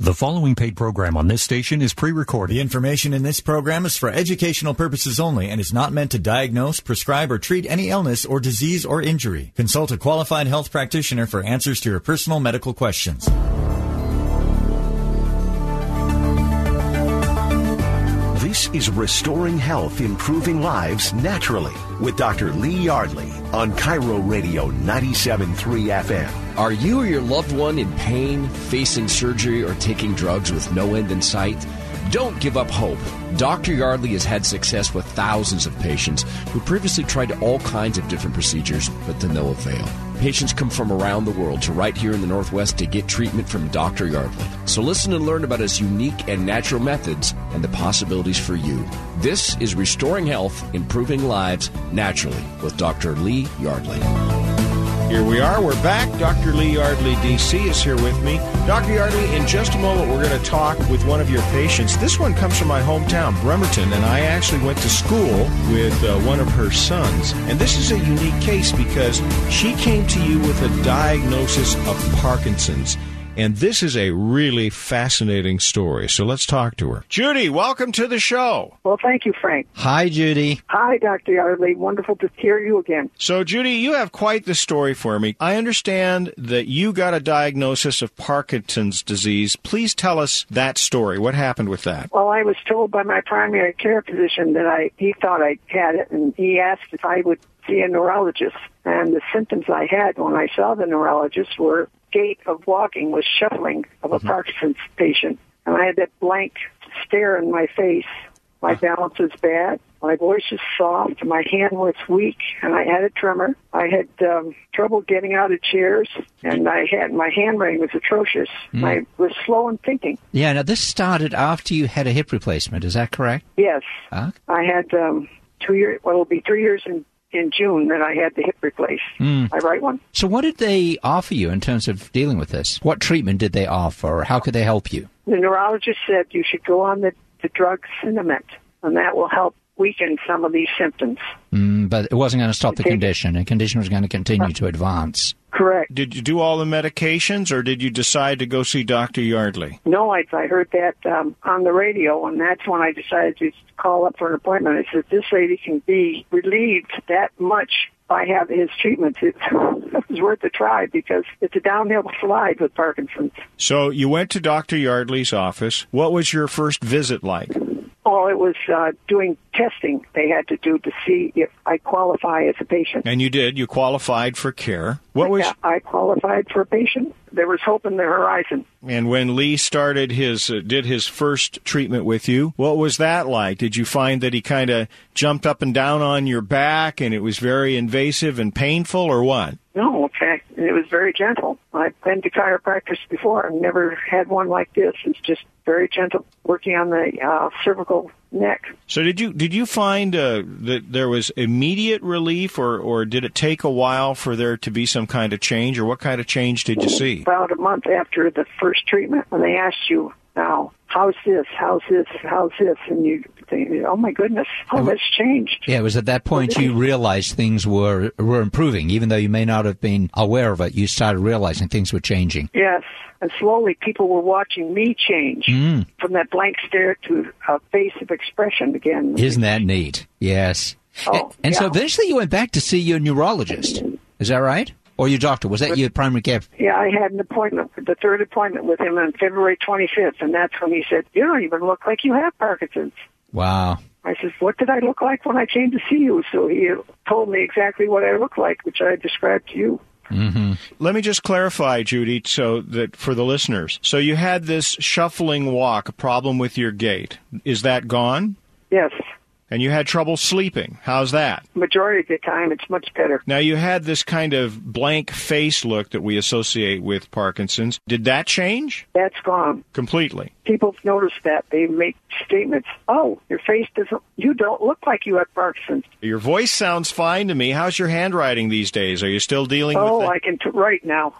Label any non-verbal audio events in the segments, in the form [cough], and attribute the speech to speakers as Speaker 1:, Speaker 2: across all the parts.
Speaker 1: The following paid program on this station is pre-recorded.
Speaker 2: The information in this program is for educational purposes only and is not meant to diagnose, prescribe, or treat any illness or disease or injury. Consult a qualified health practitioner for answers to your personal medical questions.
Speaker 3: Is Restoring Health, Improving Lives Naturally with Dr. Lee Yardley on KIRO Radio 97.3 FM.
Speaker 4: Are you or your loved one in pain, facing surgery, or taking drugs with no end in sight? Don't give up hope. Dr. Yardley has had success with thousands of patients who previously tried all kinds of different procedures, but to no avail. Patients come from around the world to right here in the Northwest to get treatment from Dr. Yardley. So listen and learn about his unique and natural methods and the possibilities for you. This is Restoring Health, Improving Lives Naturally with Dr. Lee Yardley.
Speaker 5: Here we are. We're back. Dr. Lee Yardley, DC, is here with me. Dr. Yardley, in just a moment, we're going to talk with one of your patients. This one comes from my hometown, Bremerton, and I actually went to school with uh, one of her sons. And this is a unique case because she came to you with a diagnosis of Parkinson's. And this is a really fascinating story. So let's talk to her. Judy, welcome to the show.
Speaker 6: Well, thank you, Frank.
Speaker 7: Hi, Judy.
Speaker 6: Hi, Dr. Yardley. Wonderful to hear you again.
Speaker 5: So, Judy, you have quite the story for me. I understand that you got a diagnosis of Parkinson's disease. Please tell us that story. What happened with that?
Speaker 6: Well, I was told by my primary care physician that I he thought I had it, and he asked if I would see a neurologist. And the symptoms I had when I saw the neurologist were gait of walking was shuffling of a mm-hmm. Parkinson's patient. And I had that blank stare in my face. My balance is bad. My voice is soft. My hand was weak, and I had a tremor. I had um, trouble getting out of chairs, and I had my handwriting was atrocious. Mm. I was slow in thinking.
Speaker 7: Yeah. Now this started after you had a hip replacement. Is that correct?
Speaker 6: Yes. Huh? I had um, two years. Well, it'll be three years in in June that I had the hip replaced. Mm. I right one.
Speaker 7: So, what did they offer you in terms of dealing with this? What treatment did they offer, or how could they help you?
Speaker 6: The neurologist said you should go on the, the drug Sinemet, and that will help weaken some of these symptoms.
Speaker 7: Mm, but it wasn't going to stop the condition. The condition was going to continue to advance.
Speaker 6: Correct.
Speaker 5: Did you do all the medications, or did you decide to go see Dr. Yardley?
Speaker 6: No, I, I heard that um, on the radio, and that's when I decided to call up for an appointment. I said, this lady can be relieved that much by having his treatment. It, [laughs] was worth a try because it's a downhill slide with Parkinson's.
Speaker 5: So you went to Dr. Yardley's office. What was your first visit like?
Speaker 6: Oh, it was uh, doing testing they had to do to see if I qualify as a patient.
Speaker 5: And you did. You qualified for care. What was?
Speaker 6: Yeah, I qualified for a patient. There was hope in the horizon.
Speaker 5: And when Lee started his uh, did his first treatment with you, what was that like? Did you find that he kind of jumped up and down on your back, and it was very invasive and painful, or what?
Speaker 6: No, in fact, it was very gentle. I've been to chiropractors before I've never had one like this. It's just very gentle, working on the uh, cervical neck.
Speaker 5: So did you did you find uh, that there was immediate relief, or or did it take a while for there to be some kind of change, or what kind of change did you see?
Speaker 6: About a month after the first treatment, when they asked you now, how's this, how's this, how's this, and you think, oh my goodness, how much changed.
Speaker 7: Yeah, it was at that point you realized things were were improving, even though you may not have been aware of it. You started realizing things were changing.
Speaker 6: Yes, and slowly people were watching me change mm. from that blank stare to a face of expression again.
Speaker 7: Isn't that neat? Yes. Oh, and, and yeah. so eventually you went back to see your neurologist. Is that right? Or your doctor? Was that your primary care?
Speaker 6: Yeah, I had an appointment, the third appointment with him on February 25th, and that's when he said, "You don't even look like you have Parkinson's."
Speaker 7: Wow.
Speaker 6: I said, "What did I look like when I came to see you?" So he told me exactly what I looked like, which I described to you.
Speaker 5: Mm-hmm. Let me just clarify, Judy, so that for the listeners. So you had this shuffling walk, a problem with your gait. Is that gone?
Speaker 6: Yes
Speaker 5: and you had trouble sleeping. How's that?
Speaker 6: Majority of the time, it's much better.
Speaker 5: Now, you had this kind of blank face look that we associate with Parkinson's. Did that change?
Speaker 6: That's gone.
Speaker 5: Completely.
Speaker 6: People notice that. They make statements, oh, your face doesn't, you don't look like you have Parkinson's.
Speaker 5: Your voice sounds fine to me. How's your handwriting these days? Are you still dealing
Speaker 6: oh,
Speaker 5: with
Speaker 6: Oh, I can t- write now.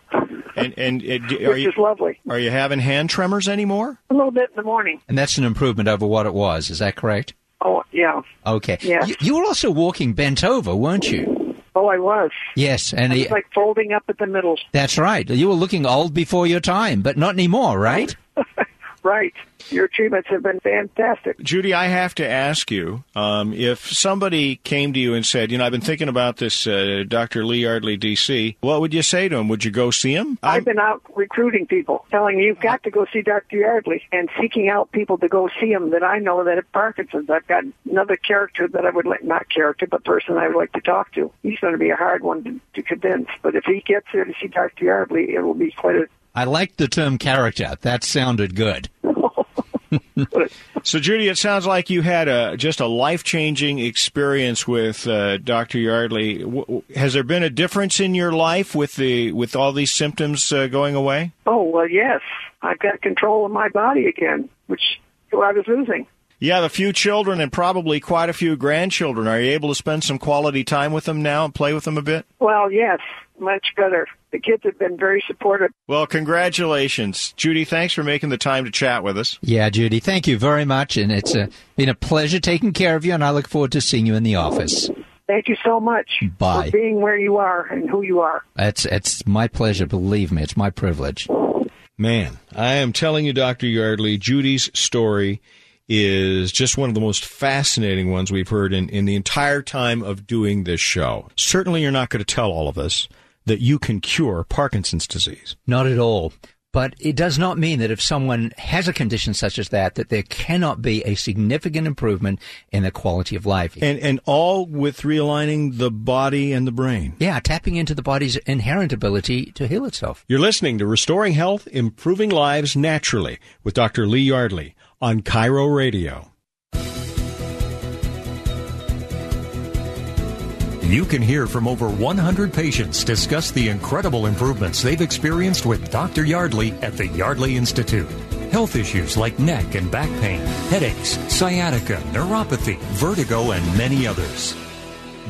Speaker 5: And, and uh, [laughs]
Speaker 6: are Which
Speaker 5: you,
Speaker 6: is lovely.
Speaker 5: Are you having hand tremors anymore?
Speaker 6: A little bit in the morning.
Speaker 7: And that's an improvement over what it was. Is that correct?
Speaker 6: Oh, yeah.
Speaker 7: Okay.
Speaker 6: Yeah.
Speaker 7: You, you, were also walking bent over, weren't you?
Speaker 6: Oh, I was.
Speaker 7: Yes, and
Speaker 6: it was like folding up at the middle.
Speaker 7: That's right. You were looking old before your time, but not anymore, right? [laughs]
Speaker 6: right. Your treatments have been fantastic.
Speaker 5: Judy, I have to ask you um, if somebody came to you and said, you know, I've been thinking about this uh, Dr. Lee Yardley, D.C., what would you say to him? Would you go see him?
Speaker 6: i have been out recruiting people, telling you, you've got to go see Dr. Yardley, and seeking out people to go see him that I know that have Parkinson's. I've got another character that I would like, not character, but person I would like to talk to. He's going to be a hard one to, to convince, but if he gets there to see Dr. Yardley, it will be quite a
Speaker 7: I like the term character. That sounded good.
Speaker 5: so, Judy, it sounds like you had a just a life changing experience with uh, Dr. Yardley. W- has there been a difference in your life with the with all these symptoms uh, going away?
Speaker 6: Oh well, yes. I've got control of my body again, which I was losing.
Speaker 5: You have a few children and probably quite a few grandchildren. Are you able to spend some quality time with them now and play with them a bit?
Speaker 6: Well, yes, much better. The kids have been very supportive.
Speaker 5: Well, congratulations. Judy, thanks for making the time to chat with us.
Speaker 7: Yeah, Judy, thank you very much. And it's uh, been a pleasure taking care of you, and I look forward to seeing you in the office.
Speaker 6: Thank you so much
Speaker 7: Bye.
Speaker 6: for being where you are and who you are.
Speaker 7: It's, it's my pleasure, believe me. It's my privilege.
Speaker 5: Man, I am telling you, Dr. Yardley, Judy's story is just one of the most fascinating ones we've heard in, in the entire time of doing this show. Certainly, you're not going to tell all of us that you can cure Parkinson's disease.
Speaker 7: Not at all. But it does not mean that if someone has a condition such as that, that there cannot be a significant improvement in the quality of life.
Speaker 5: And, and all with realigning the body and the brain.
Speaker 7: Yeah, tapping into the body's inherent ability to heal itself.
Speaker 5: You're listening to Restoring Health, Improving Lives Naturally with Dr. Lee Yardley on KIRO Radio.
Speaker 1: You can hear from over 100 patients discuss the incredible improvements they've experienced with Dr. Yardley at the Yardley Institute. Health issues like neck and back pain, headaches, sciatica, neuropathy, vertigo, and many others.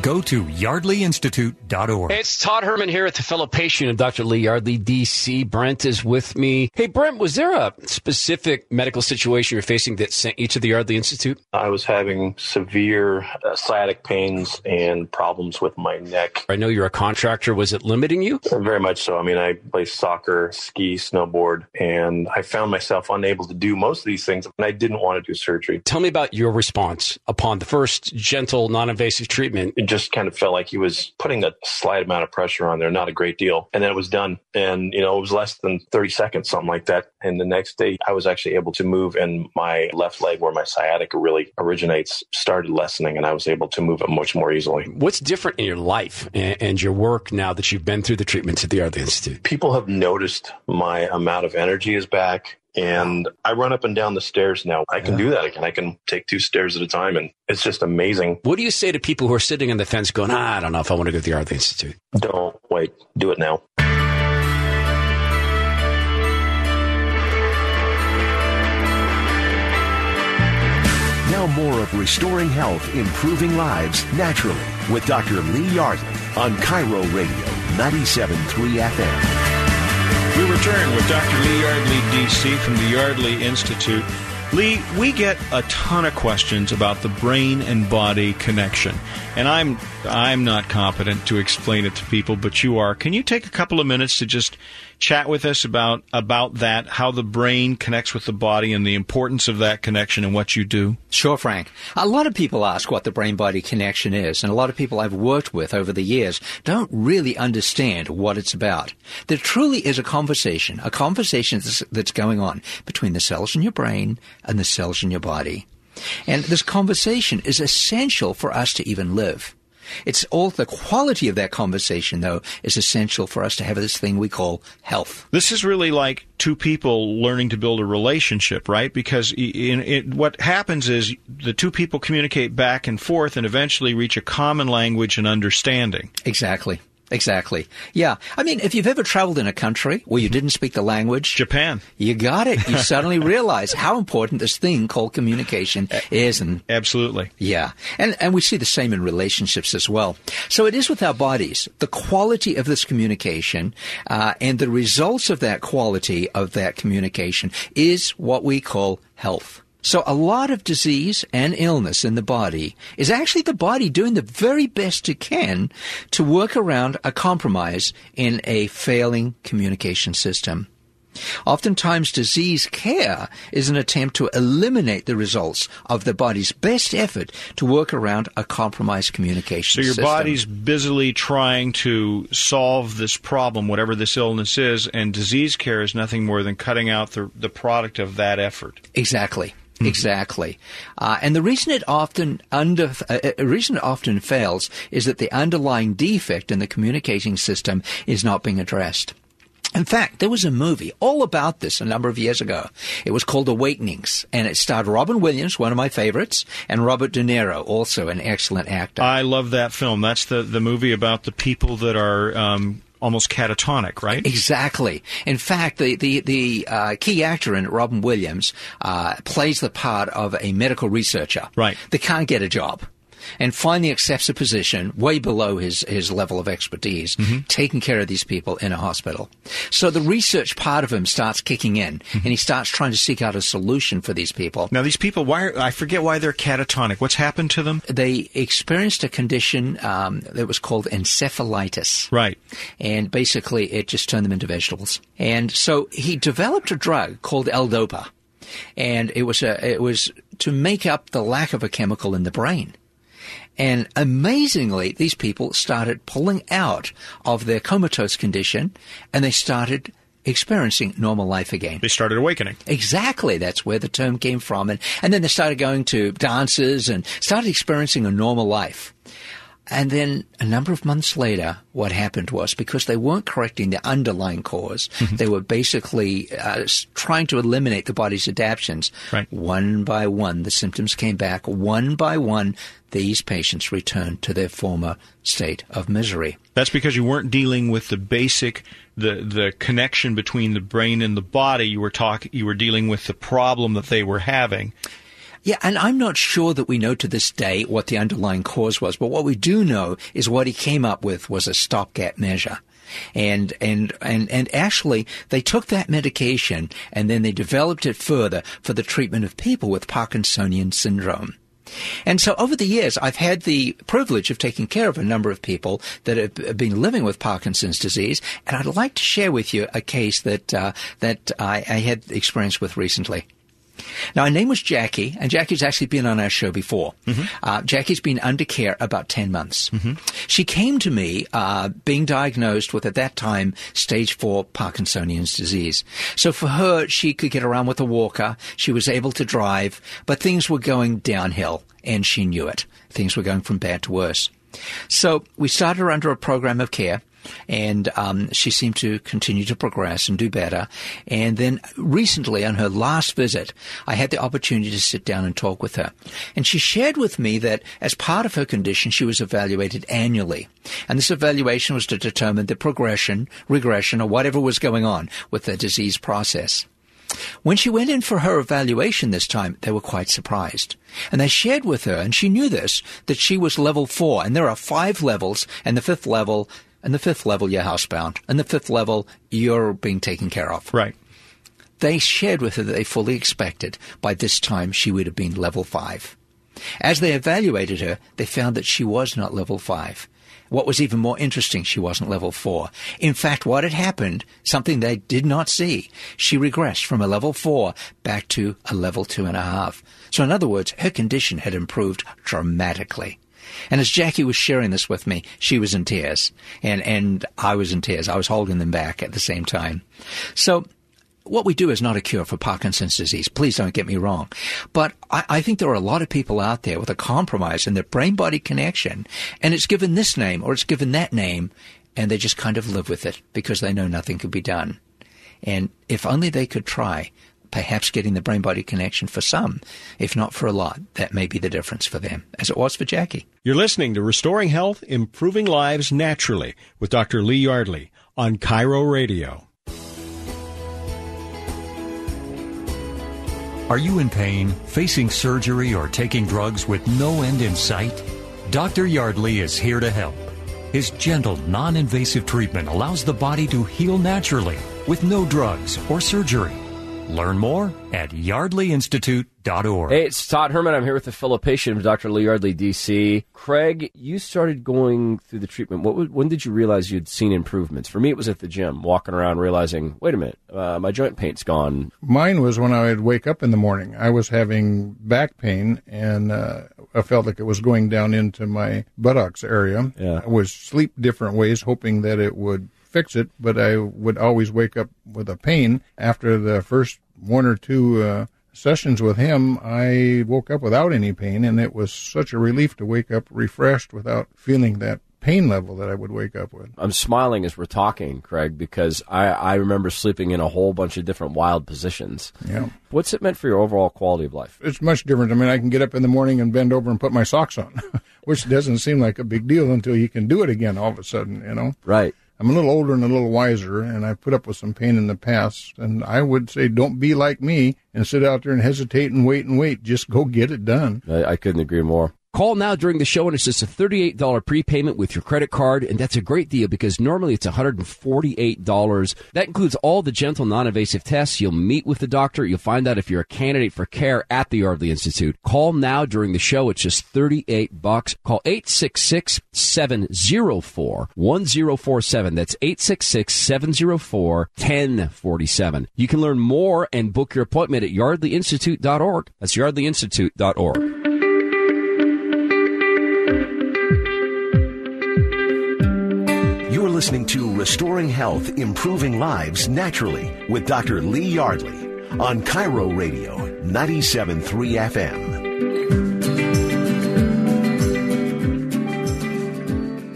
Speaker 1: Go to yardleyinstitute.org.
Speaker 4: Hey, it's Todd Herman here at the fellow patient of Dr. Lee Yardley, DC. Brent is with me. Hey, Brent, was there a specific medical situation you're facing that sent you to the Yardley Institute?
Speaker 8: I was having severe uh, sciatic pains and problems with my neck.
Speaker 4: I know you're a contractor. Was it limiting you?
Speaker 8: Very much so. I mean, I play soccer, ski, snowboard, and I found myself unable to do most of these things, and I didn't want to do surgery.
Speaker 4: Tell me about your response upon the first gentle, non invasive treatment
Speaker 8: it just kind of felt like he was putting a slight amount of pressure on there, not a great deal. And then it was done. And, you know, it was less than 30 seconds, something like that. And the next day I was actually able to move and my left leg where my sciatica really originates started lessening and I was able to move it much more easily.
Speaker 4: What's different in your life and your work now that you've been through the treatments at the Yardley Institute?
Speaker 8: People have noticed my amount of energy is back and I run up and down the stairs now. I can yeah. do that again. I can take two stairs at a time and it's just amazing.
Speaker 4: What do you say to people who are sitting on the fence going, ah, I don't know if I want to go to the Yardley Institute?
Speaker 8: Don't wait. Do it now.
Speaker 3: Now more of restoring health, improving lives naturally with Dr. Lee Yardley on KIRO Radio 97.3 FM.
Speaker 5: We return with Dr. Lee Yardley, DC, from the Yardley Institute. Lee, we get a ton of questions about the brain and body connection, and I'm I'm not competent to explain it to people, but you are. Can you take a couple of minutes to just chat with us about about that, how the brain connects with the body, and the importance of that connection and what you do?
Speaker 7: Sure, Frank. A lot of people ask what the brain-body connection is, and a lot of people I've worked with over the years don't really understand what it's about. There truly is a conversation, a conversation that's going on between the cells in your brain and the cells in your body. And this conversation is essential for us to even live. It's all the quality of that conversation, though, is essential for us to have this thing we call health.
Speaker 5: This is really like two people learning to build a relationship, right? Because in, in, what happens is the two people communicate back and forth and eventually reach a common language and understanding.
Speaker 7: Exactly. Exactly. Yeah. I mean, if you've ever traveled in a country where you didn't speak the language,
Speaker 5: Japan,
Speaker 7: you got it. You [laughs] suddenly realize how important this thing called communication is. And
Speaker 5: absolutely.
Speaker 7: Yeah. And, and we see the same in relationships as well. So it is with our bodies. The quality of this communication, uh, and the results of that quality of that communication is what we call health. So a lot of disease and illness in the body is actually the body doing the very best it can to work around a compromise in a failing communication system. Oftentimes, disease care is an attempt to eliminate the results of the body's best effort to work around a compromised communication
Speaker 5: So your
Speaker 7: system.
Speaker 5: body's busily trying to solve this problem, whatever this illness is, and disease care is nothing more than cutting out the, the product of that effort.
Speaker 7: Exactly. [laughs] Exactly, uh, and the reason it often under uh, uh, reason it often fails is that the underlying defect in the communicating system is not being addressed. In fact, there was a movie all about this a number of years ago. It was called Awakenings, and it starred Robin Williams, one of my favorites, and Robert De Niro, also an excellent actor.
Speaker 5: I love that film. That's the, the movie about the people that are um, almost catatonic, right?
Speaker 7: Exactly. In fact, the the the uh, key actor in it, Robin Williams, uh, plays the part of a medical researcher.
Speaker 5: Right.
Speaker 7: They can't get a job. And finally accepts a position way below his, his level of expertise, taking care of these people in a hospital. So the research part of him starts kicking in, and he starts trying to seek out a solution for these people.
Speaker 5: Now these people, why are, I forget why they're catatonic. What's happened to them?
Speaker 7: They experienced a condition um, that was called encephalitis.
Speaker 5: Right.
Speaker 7: and basically it just turned them into vegetables. And so he developed a drug called L-Dopa, and it was a it was to make up the lack of a chemical in the brain. And amazingly, these people started pulling out of their comatose condition, and they started experiencing normal life again.
Speaker 5: They started awakening.
Speaker 7: Exactly. That's where the term came from. And, and then they started going to dances and started experiencing a normal life. And then a number of months later, what happened was because they weren't correcting the underlying cause, [laughs]
Speaker 5: Mm-hmm.
Speaker 7: they were basically uh, trying to eliminate the body's adaptions.
Speaker 5: Right.
Speaker 7: One by one, the symptoms came back. One by one, these patients returned to their former state of misery.
Speaker 5: That's because you weren't dealing with the basic the the connection between the brain and the body. You were talk you were dealing with the problem that they were having.
Speaker 7: Yeah, and I'm not sure that we know to this day what the underlying cause was, but what we do know is what he came up with was a stopgap measure. And, and, and, and actually, they took that medication and then they developed it further for the treatment of people with Parkinsonian syndrome. And so over the years, I've had the privilege of taking care of a number of people that have been living with Parkinson's disease, and I'd like to share with you a case that uh, that I, I had experience with recently. Now, her name was Jackie, and Jackie's actually been on our show before. Uh, Jackie's been under care about 10 months. She came to me uh, being diagnosed with, at that time, stage 4 Parkinsonian's disease. So for her, she could get around with a walker. She was able to drive, but things were going downhill, and she knew it. Things were going from bad to worse. So we started her under a program of care and um, she seemed to continue to progress and do better. And then recently, on her last visit, I had the opportunity to sit down and talk with her. And she shared with me that as part of her condition, she was evaluated annually. And this evaluation was to determine the progression, regression, or whatever was going on with the disease process. When she went in for her evaluation this time, they were quite surprised. And they shared with her, and she knew this, that she was level four. And there are five levels, and the fifth level, and the fifth level, you're housebound. And the fifth level, you're being taken care of.
Speaker 5: Right.
Speaker 7: They shared with her that they fully expected by this time she would have been level five. As they evaluated her, they found that she was not level five. What was even more interesting, she wasn't level four. In fact, what had happened, something they did not see, she regressed from a level four back to a level two and a half. So in other words, her condition had improved dramatically. And as Jackie was sharing this with me, she was in tears. And, and I was in tears. I was holding them back at the same time. So what we do is not a cure for Parkinson's disease. Please don't get me wrong. But I, I think there are a lot of people out there with a compromise in their brain body connection, and it's given this name or it's given that name, and they just kind of live with it because they know nothing could be done. And if only they could try, perhaps getting the brain body connection for some, if not for a lot, that may be the difference for them, as it was for Jackie.
Speaker 5: You're listening to Restoring Health, Improving Lives Naturally with Dr. Lee Yardley on KIRO Radio.
Speaker 1: Are you in pain, facing surgery, or taking drugs with no end in sight? Dr. Yardley is here to help. His gentle, non invasive treatment allows the body to heal naturally with no drugs or surgery. Learn more at yardleyinstitute.org.
Speaker 9: Hey, it's Todd Herman. I'm here with a fellow patient of Dr. Lee Yardley, DC. Craig, you started going through the treatment. What, when did you realize you'd seen improvements? For me, it was at the gym, walking around, realizing, wait a minute, uh, my joint pain's gone.
Speaker 10: Mine was when I would wake up in the morning. I was having back pain, and uh, I felt like it was going down into my buttocks area.
Speaker 9: Yeah.
Speaker 10: I was sleep different ways, hoping that it would fix it, but I would always wake up with a pain. After the first one or two uh, sessions with him, I woke up without any pain, and it was such a relief to wake up refreshed without feeling that pain level that I would wake up with.
Speaker 9: I'm smiling as we're talking, Craig, because I, I remember sleeping in a whole bunch of different wild positions.
Speaker 10: Yeah.
Speaker 9: What's it meant for your overall quality of life?
Speaker 10: It's much different. I mean, I can get up in the morning and bend over and put my socks on, [laughs] which doesn't seem like a big deal until you can do it again all of a sudden, you know?
Speaker 9: Right.
Speaker 10: I'm a little older and a little wiser, and I've put up with some pain in the past. And I would say, don't be like me and sit out there and hesitate and wait and wait. Just go get it done.
Speaker 9: I, I couldn't agree more. Call now during the show, and it's just a $38 prepayment with your credit card. And that's a great deal because normally it's $148. That includes all the gentle, non invasive tests. You'll meet with the doctor. You'll find out if you're a candidate for care at the Yardley Institute. Call now during the show. It's just 38 bucks. Call 866 704 1047. That's 866 704 1047. You can learn more and book your appointment at yardleyinstitute.org. That's yardleyinstitute.org.
Speaker 3: listening to Restoring Health, Improving Lives Naturally with Dr. Lee Yardley on KIRO Radio 97.3 FM.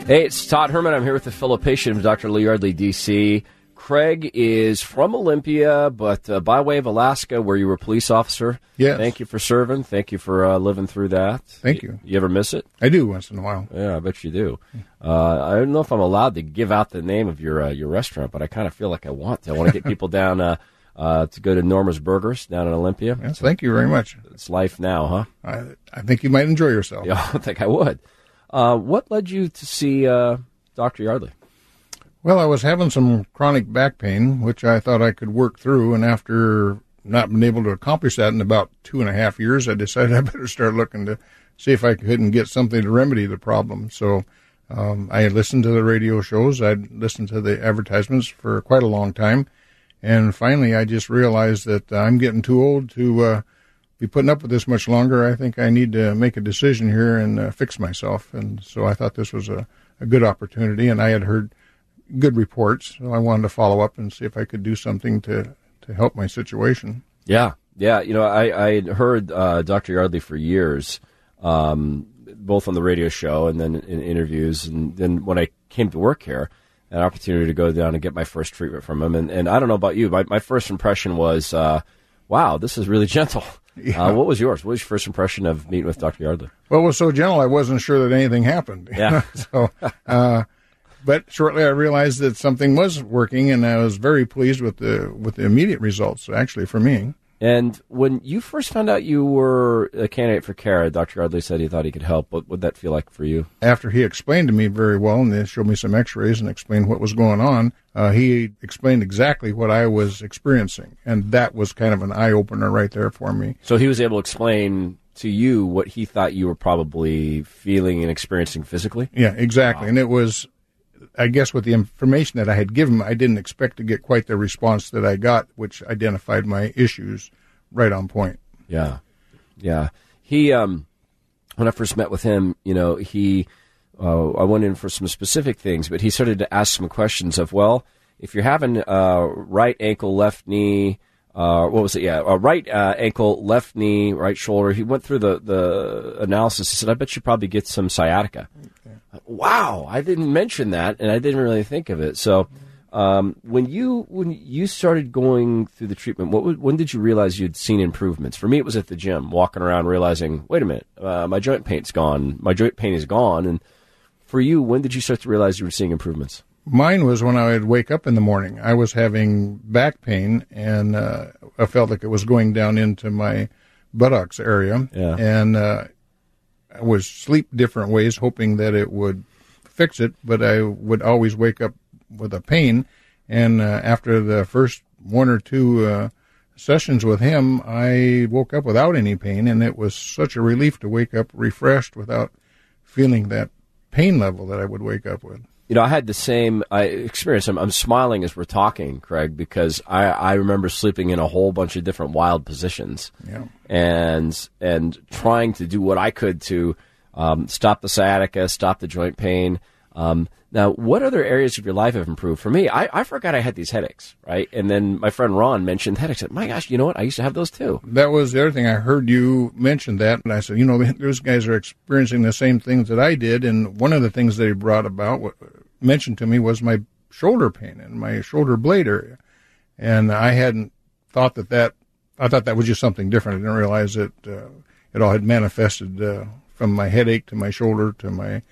Speaker 9: Hey, it's Todd Herman. I'm here with a fellow patient of Dr. Lee Yardley, D.C. Craig is from Olympia, but uh, by way of Alaska, where you were a police officer.
Speaker 10: Yes.
Speaker 9: Thank you for serving. Thank you for uh, living through that.
Speaker 10: Thank you.
Speaker 9: You ever miss it?
Speaker 10: I do once in a while.
Speaker 9: Yeah, I bet you do. Uh, I don't know if I'm allowed to give out the name of your uh, your restaurant, but I kind of feel like I want to. I want to get people [laughs] down uh, uh, to go to Norma's Burgers down in Olympia.
Speaker 10: Yes, thank you very much.
Speaker 9: It's life now, huh?
Speaker 10: I, I think you might enjoy yourself. [laughs]
Speaker 9: Yeah, I think I would. Uh, what led you to see uh, Dr. Yardley?
Speaker 10: Well, I was having some chronic back pain, which I thought I could work through, and after not being able to accomplish that in about two and a half years, I decided [laughs] I better start looking to see if I couldn't get something to remedy the problem. So um, I listened to the radio shows, I'd listened to the advertisements for quite a long time, and finally I just realized that I'm getting too old to uh, be putting up with this much longer. I think I need to make a decision here and uh, fix myself, and so I thought this was a, a good opportunity, and I had heard good reports. So I wanted to follow up and see if I could do something to, to help my situation.
Speaker 9: Yeah, yeah. You know, I, I had heard uh, Dr. Yardley for years, um, both on the radio show and then in interviews. And then when I came to work here, an opportunity to go down and get my first treatment from him. And, and I don't know about you, my, my first impression was, uh, wow, this is really [laughs] gentle.
Speaker 10: Yeah.
Speaker 9: Uh, what was yours? What was your first impression of meeting with Dr. Yardley?
Speaker 10: Well, it was so gentle, I wasn't sure that anything happened.
Speaker 9: Yeah. [laughs]
Speaker 10: so, uh, but shortly I realized that something was working, and I was very pleased with the with the immediate results. Actually, for me.
Speaker 9: And when you first found out you were a candidate for care, Dr. Yardley said he thought he could help. What would that feel like for you?
Speaker 10: After he explained to me very well, and they showed me some X-rays and explained what was going on, uh, he explained exactly what I was experiencing, and that was kind of an eye opener right there for me.
Speaker 9: So he was able to explain to you what he thought you were probably feeling and experiencing physically.
Speaker 10: Yeah, exactly, and it was. I guess with the information that I had given, I didn't expect to get quite the response that I got, which identified my issues right on point.
Speaker 9: Yeah, yeah. He, um, when I first met with him, you know, he, uh, I went in for some specific things, but he started to ask some questions of, well, if you're having uh, right ankle, left knee, uh, what was it? Yeah, uh, right uh, ankle, left knee, right shoulder. He went through the the analysis. He said, "I bet you probably get some sciatica." Wow, I didn't mention that, and I didn't really think of it. So, um, when you when you started going through the treatment, what was- when did you realize you'd seen improvements? For me, it was at the gym, walking around, realizing, wait a minute, uh, my joint pain's gone. My joint pain is gone. And for you, when did you start to realize you were seeing improvements?
Speaker 10: Mine was when I would wake up in the morning. I was having back pain, and uh, I felt like it was going down into my buttocks area.
Speaker 9: Yeah.
Speaker 10: And uh, was sleep different ways, hoping that it would fix it, but I would always wake up with a pain. And uh, after the first one or two uh, sessions with him, I woke up without any pain, and it was such a relief to wake up refreshed without feeling that pain level that I would wake up with.
Speaker 9: You know, I had the same uh, experience. I'm, I'm, smiling as we're talking, Craig, because I, I remember sleeping in a whole bunch of different wild positions,
Speaker 10: yeah.
Speaker 9: and and trying to do what I could to um, stop the sciatica, stop the joint pain. Um, now, what other areas of your life have improved? For me, I, I forgot I had these headaches, right? And then my friend Ron mentioned headaches. I said, my gosh, you know what? I used to have those too.
Speaker 10: That was the other thing. I heard you mention that. And I said, you know, [laughs] those guys are experiencing the same things that I did. And one of the things they brought about, mentioned to me, was my shoulder pain and my shoulder blade area. And I hadn't thought that that, I thought that was just something different. I didn't realize that uh, it all had manifested uh, from my headache to my shoulder to my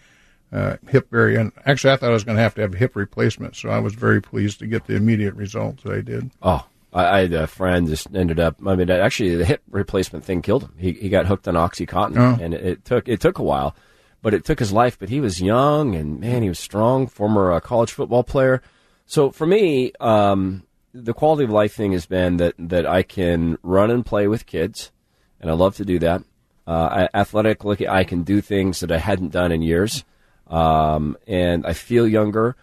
Speaker 10: uh, hip area. And actually, I thought I was going to have to have a hip replacement, so I was very pleased to get the immediate results that I did.
Speaker 9: Oh, I, I had a friend just ended up. I mean, actually, the hip replacement thing killed him. He he got hooked on OxyContin, oh. and it, it, took it took a while, but it took his life. But he was young and man, he was strong. Former uh, college football player. So for me, um, the quality of life thing has been that that I can run and play with kids, and I love to do that. Uh, athletically, I can do things that I hadn't done in years um, and I feel younger.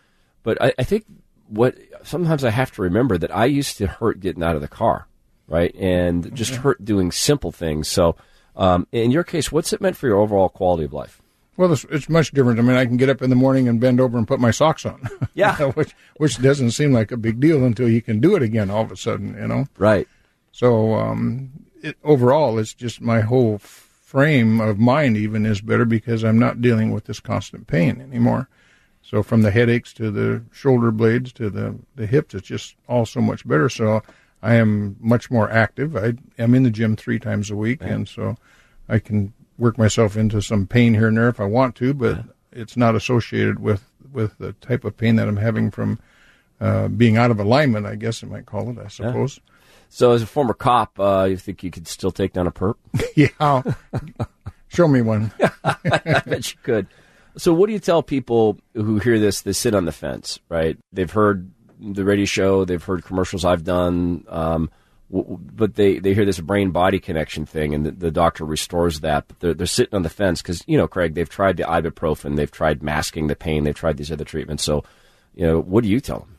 Speaker 9: But I, I think what sometimes I have to remember that I used to hurt getting out of the car, right, and just mm-hmm. hurt doing simple things. So, um, in your case, what's it meant for your overall quality of life?
Speaker 10: Well, it's, it's, much different. I mean, I can get up in the morning and bend over and put my socks on. [laughs]
Speaker 9: Yeah, [laughs]
Speaker 10: which which doesn't seem like a big deal until you can do it again all of a sudden. You know,
Speaker 9: right?
Speaker 10: So, um, it, overall, it's just my whole frame of mind even is better because I'm not dealing with this constant pain anymore. So from the headaches to the shoulder blades to the, the hips, it's just all so much better. So I am much more active. I am in the gym three times a week, and so I can work myself into some pain here and there if I want to, but yeah. it's not associated with, with the type of pain that I'm having from uh, being out of alignment, I guess I might call it, I suppose.
Speaker 9: Yeah. So, as a former cop, uh, you think you could still take down a perp? [laughs]
Speaker 10: yeah. Show me one. [laughs]
Speaker 9: I bet you could. So, what do you tell people who hear this? They sit on the fence, right? They've heard the radio show, they've heard commercials I've done, um, but they, they hear this brain body connection thing, and the, the, doctor restores that. But they're, they're sitting on the fence because, you know, Craig, they've tried the ibuprofen, they've tried masking the pain, they've tried these other treatments. So, you know, what do you tell them?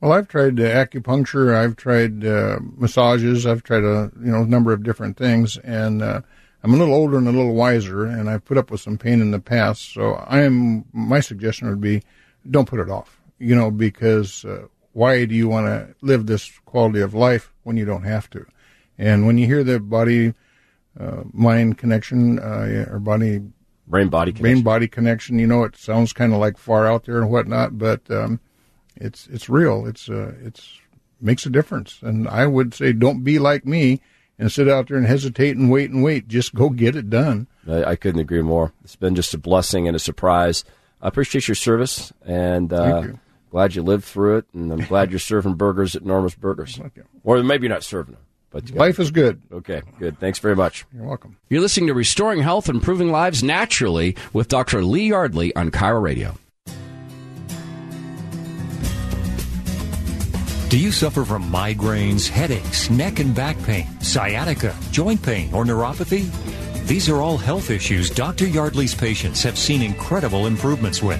Speaker 10: Well, I've tried uh, acupuncture. I've tried uh, massages. I've tried a you know number of different things, and uh, I'm a little older and a little wiser, and I've put up with some pain in the past. So I am. My suggestion would be, don't put it off. You know, because uh, why do you want to live this quality of life when you don't have to? And when you hear the body uh, mind connection uh, or body
Speaker 9: brain body
Speaker 10: brain body connection, you know, it sounds kind of like far out there and whatnot, but um, it's it's real. It's uh, it's makes a difference. And I would say, don't be like me and sit out there and hesitate and wait and wait. Just go get it done.
Speaker 9: I, I couldn't agree more. It's been just a blessing and a surprise. I appreciate your service and uh, you. glad you lived through it. And I'm glad you're serving burgers at Norma's Burgers. Or maybe you're not serving them. But
Speaker 10: life is good.
Speaker 9: Okay, good. Thanks very much.
Speaker 10: You're welcome.
Speaker 4: You're listening to Restoring Health, and Improving Lives Naturally with Dr. Lee Yardley on KIRO Radio.
Speaker 1: Do you suffer from migraines, headaches, neck and back pain, sciatica, joint pain, or neuropathy? These are all health issues Dr. Yardley's patients have seen incredible improvements with.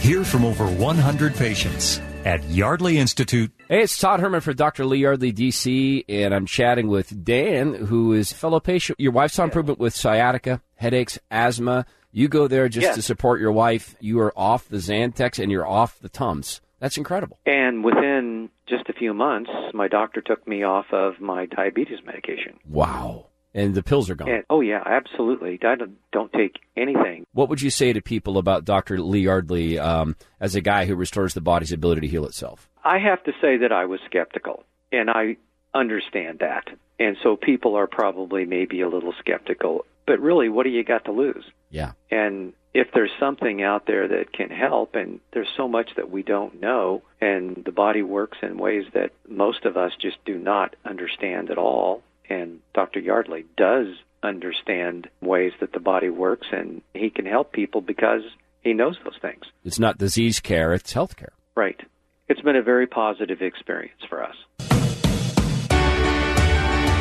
Speaker 1: Hear from over 100 patients at Yardley Institute.
Speaker 9: Hey, it's Todd Herman for Dr. Lee Yardley, DC, and I'm chatting with Dan, who is a fellow patient. Your wife saw improvement with sciatica, headaches, asthma. You go there just yes. to support your wife. You are off the Zantac and you're off the Tums. That's incredible.
Speaker 11: And within just a few months, my doctor took me off of my diabetes medication.
Speaker 9: Wow. And the pills are gone. And,
Speaker 11: oh yeah, absolutely. I don't, don't, take anything.
Speaker 9: What would you say to people about Dr. Lee Yardley um, as a guy who restores the body's ability to heal itself?
Speaker 11: I have to say that I was skeptical, and I understand that. And so people are probably maybe a little skeptical. But really, what do you got to lose?
Speaker 9: Yeah.
Speaker 11: And if there's something out there that can help, and there's so much that we don't know, and the body works in ways that most of us just do not understand at all, and Dr. Yardley does understand ways that the body works, and he can help people because he knows those things.
Speaker 9: It's not disease care, it's health care.
Speaker 11: Right. It's been a very positive experience for us.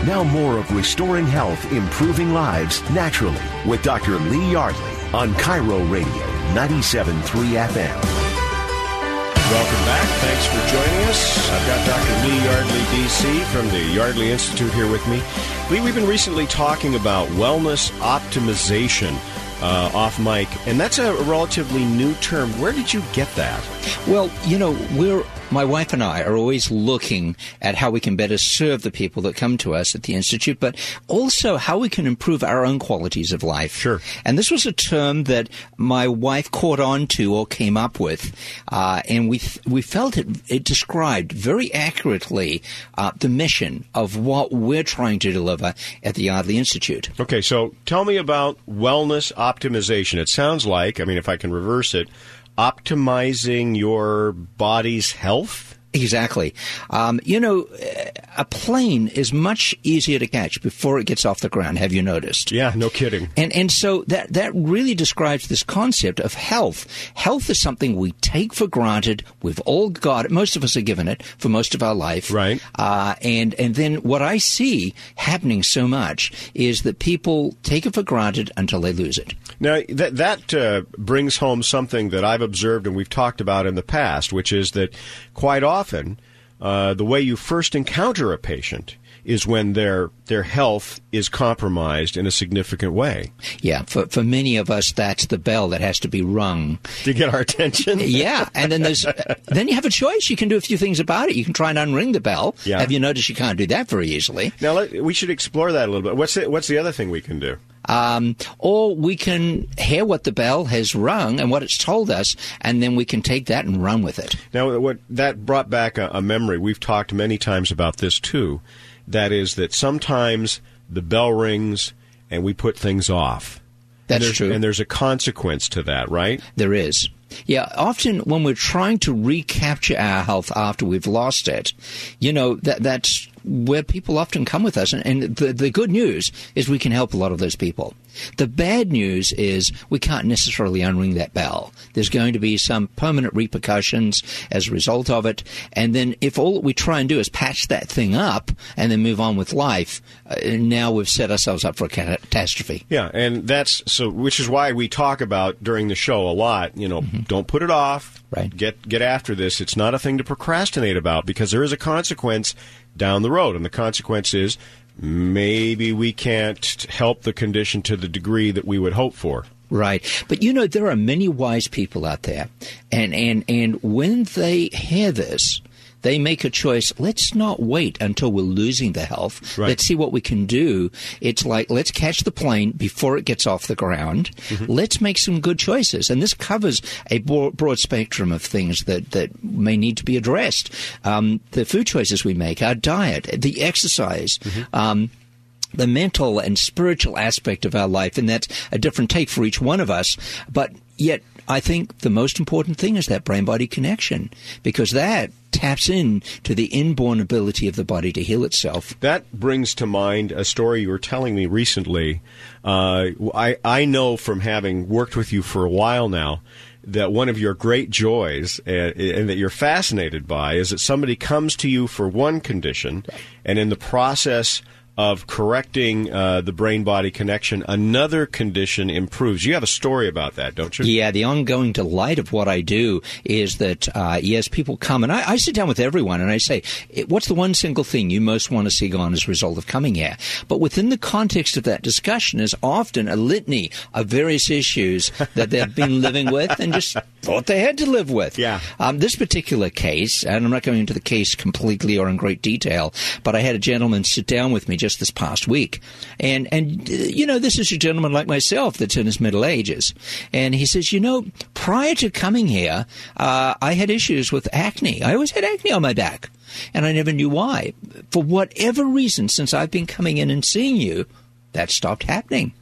Speaker 3: Now more of Restoring Health, Improving Lives Naturally with Dr. Lee Yardley on KIRO Radio 97.3 FM.
Speaker 12: Welcome back. Thanks for joining us. I've got Dr. Lee Yardley, DC, from the Yardley Institute here with me. Lee, we've been recently talking about wellness optimization uh, off mic, and that's a relatively new term. Where did you get that?
Speaker 7: Well, you know, we're my wife and I are always looking at how we can better serve the people that come to us at the Institute, but also how we can improve our own qualities of life.
Speaker 12: Sure.
Speaker 7: And this was a term that my wife caught on to or came up with, uh, and we th- we felt it, it described very accurately uh, the mission of what we're trying to deliver at the Yardley Institute.
Speaker 12: Okay, so tell me about wellness optimization. It sounds like, I mean, if I can reverse it, optimizing your body's health?
Speaker 7: Exactly. Um, you know, a plane is much easier to catch before it gets off the ground. Have you noticed?
Speaker 12: Yeah, no kidding.
Speaker 7: And and so that that really describes this concept of health. Health is something we take for granted. We've all got it. Most of us are given it for most of our life.
Speaker 12: Right.
Speaker 7: Uh, and and then what I see happening so much is that people take it for granted until they lose it.
Speaker 12: Now that that uh, brings home something that I've observed and we've talked about in the past, which is that quite often uh, the way you first encounter a patient is when their their health is compromised in a significant way.
Speaker 7: Yeah, for for many of us, that's the bell that has to be rung
Speaker 12: to get our attention. [laughs]
Speaker 7: yeah, and then there's then you have a choice. You can do a few things about it. You can try and unring the bell.
Speaker 12: Yeah.
Speaker 7: Have you noticed you can't do that very easily?
Speaker 12: Now let, we should explore that a little bit. What's the, what's the other thing we can do?
Speaker 7: Um, or we can hear what the bell has rung and what it's told us, and then we can take that and run with it.
Speaker 12: Now, what that brought back a, a memory. We've talked many times about this too. That is that sometimes the bell rings and we put things off.
Speaker 7: That's
Speaker 12: and
Speaker 7: true.
Speaker 12: And there's a consequence to that, right?
Speaker 7: There is. Yeah, often when we're trying to recapture our health after we've lost it, you know, that that's where people often come with us. And, and the, the good news is we can help a lot of those people. The bad news is we can't necessarily unring that bell. There's going to be some permanent repercussions as a result of it. And then if all that we try and do is patch that thing up and then move on with life, uh, now we've set ourselves up for a catastrophe.
Speaker 12: Yeah, and that's so, which is why we talk about during the show a lot. You know, mm-hmm. don't put it off.
Speaker 7: Right.
Speaker 12: Get get after this. It's not a thing to procrastinate about because there is a consequence down the road, and the consequence is maybe we can't help the condition to the degree that we would hope for.
Speaker 7: Right. But you know, there are many wise people out there. And, and, and when they hear this, they make a choice. Let's not wait until we're losing the health.
Speaker 12: Right.
Speaker 7: Let's see what we can do. It's like, let's catch the plane before it gets off the ground. Mm-hmm. Let's make some good choices. And this covers a broad spectrum of things that, that may need to be addressed. Um, the food choices we make, our diet, the exercise, mm-hmm. um, the mental and spiritual aspect of our life, and that's a different take for each one of us. But yet, I think the most important thing is that brain body connection, because that taps in to the inborn ability of the body to heal itself.
Speaker 12: That brings to mind a story you were telling me recently. Uh, I, I know from having worked with you for a while now that one of your great joys uh, and that you're fascinated by is that somebody comes to you for one condition, and in the process of correcting uh, the brain body connection, another condition improves. You have a story about that, don't you?
Speaker 7: Yeah, the ongoing delight of what I do is that, uh, yes, people come and I, I, sit down with everyone and I say, what's the one single thing you most want to see gone as a result of coming here? But within the context of that discussion is often a litany of various issues that they've been living with and just thought they had to live with.
Speaker 12: Yeah.
Speaker 7: Um, this particular case, and I'm not going into the case completely or in great detail, but I had a gentleman sit down with me just just this past week. And, and, you know, this is a gentleman like myself that's in his middle ages. And he says, you know, prior to coming here, uh, I had issues with acne. I always had acne on my back. And I never knew why. For whatever reason, since I've been coming in and seeing you, that stopped happening.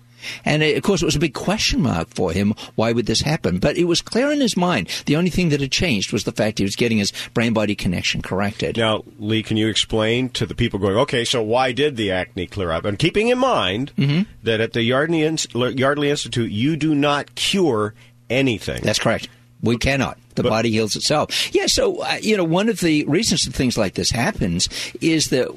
Speaker 7: And it, of course, it was a big question mark for him. Why would this happen? But it was clear in his mind. The only thing that had changed was the fact he was getting his brain body connection corrected.
Speaker 12: Now, Lee, can you explain to the people going, okay, so why did the acne clear up? And keeping in mind
Speaker 7: mm-hmm.
Speaker 12: that at the Yardley, Yardley Institute, you do not cure anything.
Speaker 7: That's correct. We cannot. The but, body heals itself. Yeah, so, uh, you know, one of the reasons that things like this happens is that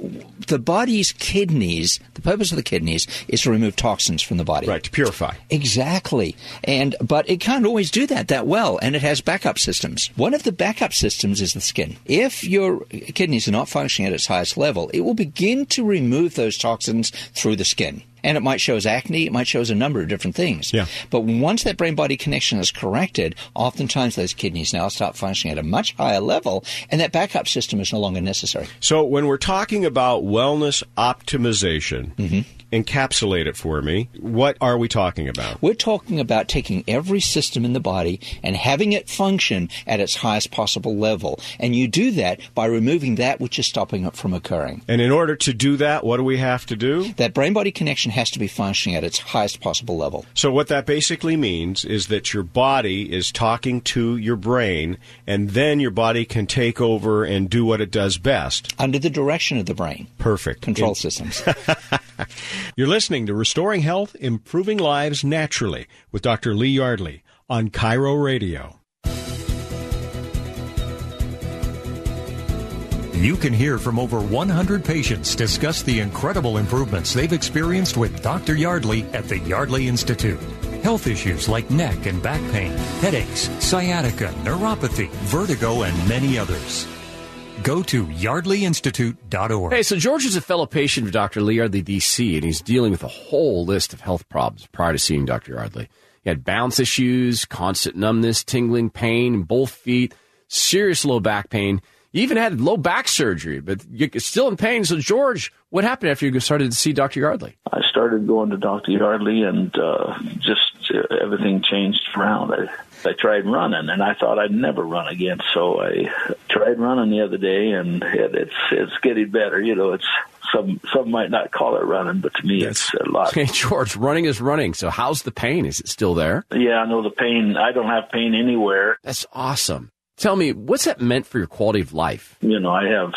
Speaker 7: the body's kidneys, the purpose of the kidneys is to remove toxins from the body.
Speaker 5: Right, to purify.
Speaker 7: Exactly. And, but it can't always do that that well, and it has backup systems. One of the backup systems is the skin. If your kidneys are not functioning at its highest level, it will begin to remove those toxins through the skin. And it might show as acne, it might show as a number of different things.
Speaker 5: Yeah.
Speaker 7: But once that brain body connection is corrected, oftentimes those kidneys now start functioning at a much higher level, and that backup system is no longer necessary.
Speaker 5: So when we're talking about wellness optimization, mm-hmm encapsulate it for me. What are we talking about?
Speaker 7: We're talking about taking every system in the body and having it function at its highest possible level. And you do that by removing that which is stopping it from occurring.
Speaker 5: And in order to do that, what do we have to do?
Speaker 7: That brain body connection has to be functioning at its highest possible level.
Speaker 5: So, what that basically means is that your body is talking to your brain, and then your body can take over and do what it does best.
Speaker 7: Under the direction of the brain.
Speaker 5: Perfect.
Speaker 7: Control in- systems. [laughs]
Speaker 5: You're listening to Restoring Health, Improving Lives Naturally with Dr. Lee Yardley on KIRO Radio.
Speaker 1: You can hear from over 100 patients discuss the incredible improvements they've experienced with Dr. Yardley at the Yardley Institute. Health issues like neck and back pain, headaches, sciatica, neuropathy, vertigo, and many others. Go to yardleyinstitute.org.
Speaker 9: Hey, so George is a fellow patient of Dr. Lee Yardley, D.C., and he's dealing with a whole list of health problems prior to seeing Dr. Yardley. He had bounce issues, constant numbness, tingling pain in both feet, serious low back pain. He even had low back surgery, but you're still in pain. So, George, what happened after you started to see Dr. Yardley?
Speaker 13: I started going to Dr. Yardley, and uh, just uh, everything changed around. I, I tried running, and I thought I'd never run again. So I tried running the other day, and it, it's it's getting better. You know, it's some some might not call it running, but to me, it's a lot. [laughs]
Speaker 9: Hey, George, running is running. So, how's the pain? Is it still there?
Speaker 13: Yeah, I know the pain. I don't have pain anywhere.
Speaker 9: That's awesome. Tell me, what's that meant for your quality of life?
Speaker 13: You know, I have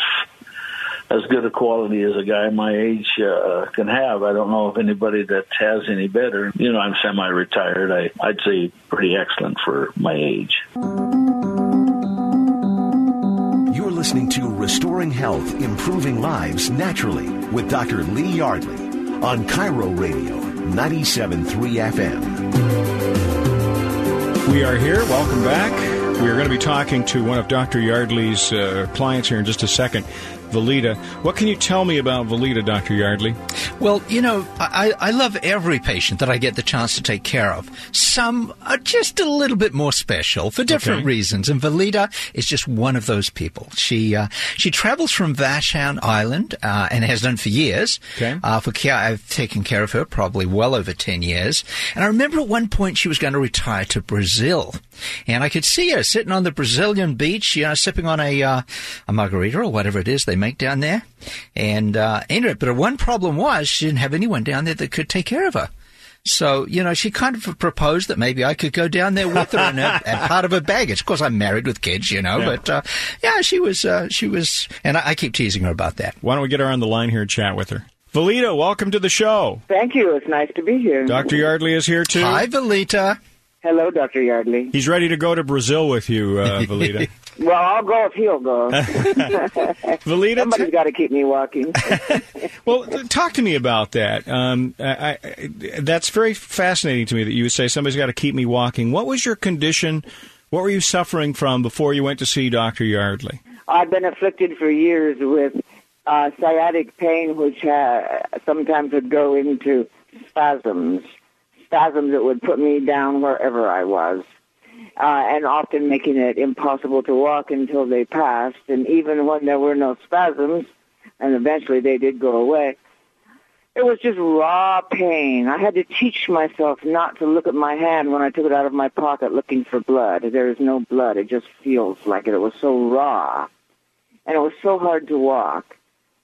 Speaker 13: as good a quality as a guy my age uh, can have. I don't know if anybody that has any better. You know, I'm semi-retired. I, I'd say pretty excellent for my age.
Speaker 3: You're listening to Restoring Health, Improving Lives Naturally with Dr. Lee Yardley on KIRO Radio 97.3 FM.
Speaker 5: We are here. Welcome back. We are going to be talking to one of Dr. Yardley's uh, clients here in just a second. Valita. What can you tell me about Valita, Dr. Yardley?
Speaker 7: Well, you know, I, I love every patient that I get the chance to take care of. Some are just a little bit more special for different okay. reasons, and Valita is just one of those people. She uh, she travels from Vashon Island uh, and has done for years.
Speaker 5: Okay.
Speaker 7: Uh, for care, I've taken care of her probably well over ten years, and I remember at one point she was going to retire to Brazil, and I could see her sitting on the Brazilian beach, you know, sipping on a uh, a margarita or whatever it is they make down there. And uh, it. but her one problem was she didn't have anyone down there that could take care of her. So, you know, she kind of proposed that maybe I could go down there with her and, her, and part of her baggage. Of course, I'm married with kids, you know, yeah. but, uh, yeah, she was, uh, she was, and I, I, keep teasing her about that.
Speaker 5: Why don't we get her on the line here and chat with her? Valita, welcome to the show.
Speaker 14: Thank you. It's nice to be here.
Speaker 5: Dr. Yardley is here too.
Speaker 7: Hi, Valita.
Speaker 14: Hello, Dr. Yardley.
Speaker 5: He's ready to go to Brazil with you, uh, Valita. [laughs]
Speaker 14: well, I'll go if he'll go. [laughs]
Speaker 5: Valita,
Speaker 14: somebody's got to keep me walking. [laughs]
Speaker 5: well, talk to me about that. Um, I, I, that's very fascinating to me that you would say somebody's got to keep me walking. What was your condition? What were you suffering from before you went to see Doctor Yardley?
Speaker 14: I've been afflicted for years with uh, sciatic pain, which uh, sometimes would go into spasms spasms that would put me down wherever I was, uh, and often making it impossible to walk until they passed. And even when there were no spasms, and eventually they did go away, it was just raw pain. I had to teach myself not to look at my hand when I took it out of my pocket looking for blood. There is no blood. It just feels like it. It was so raw. And it was so hard to walk.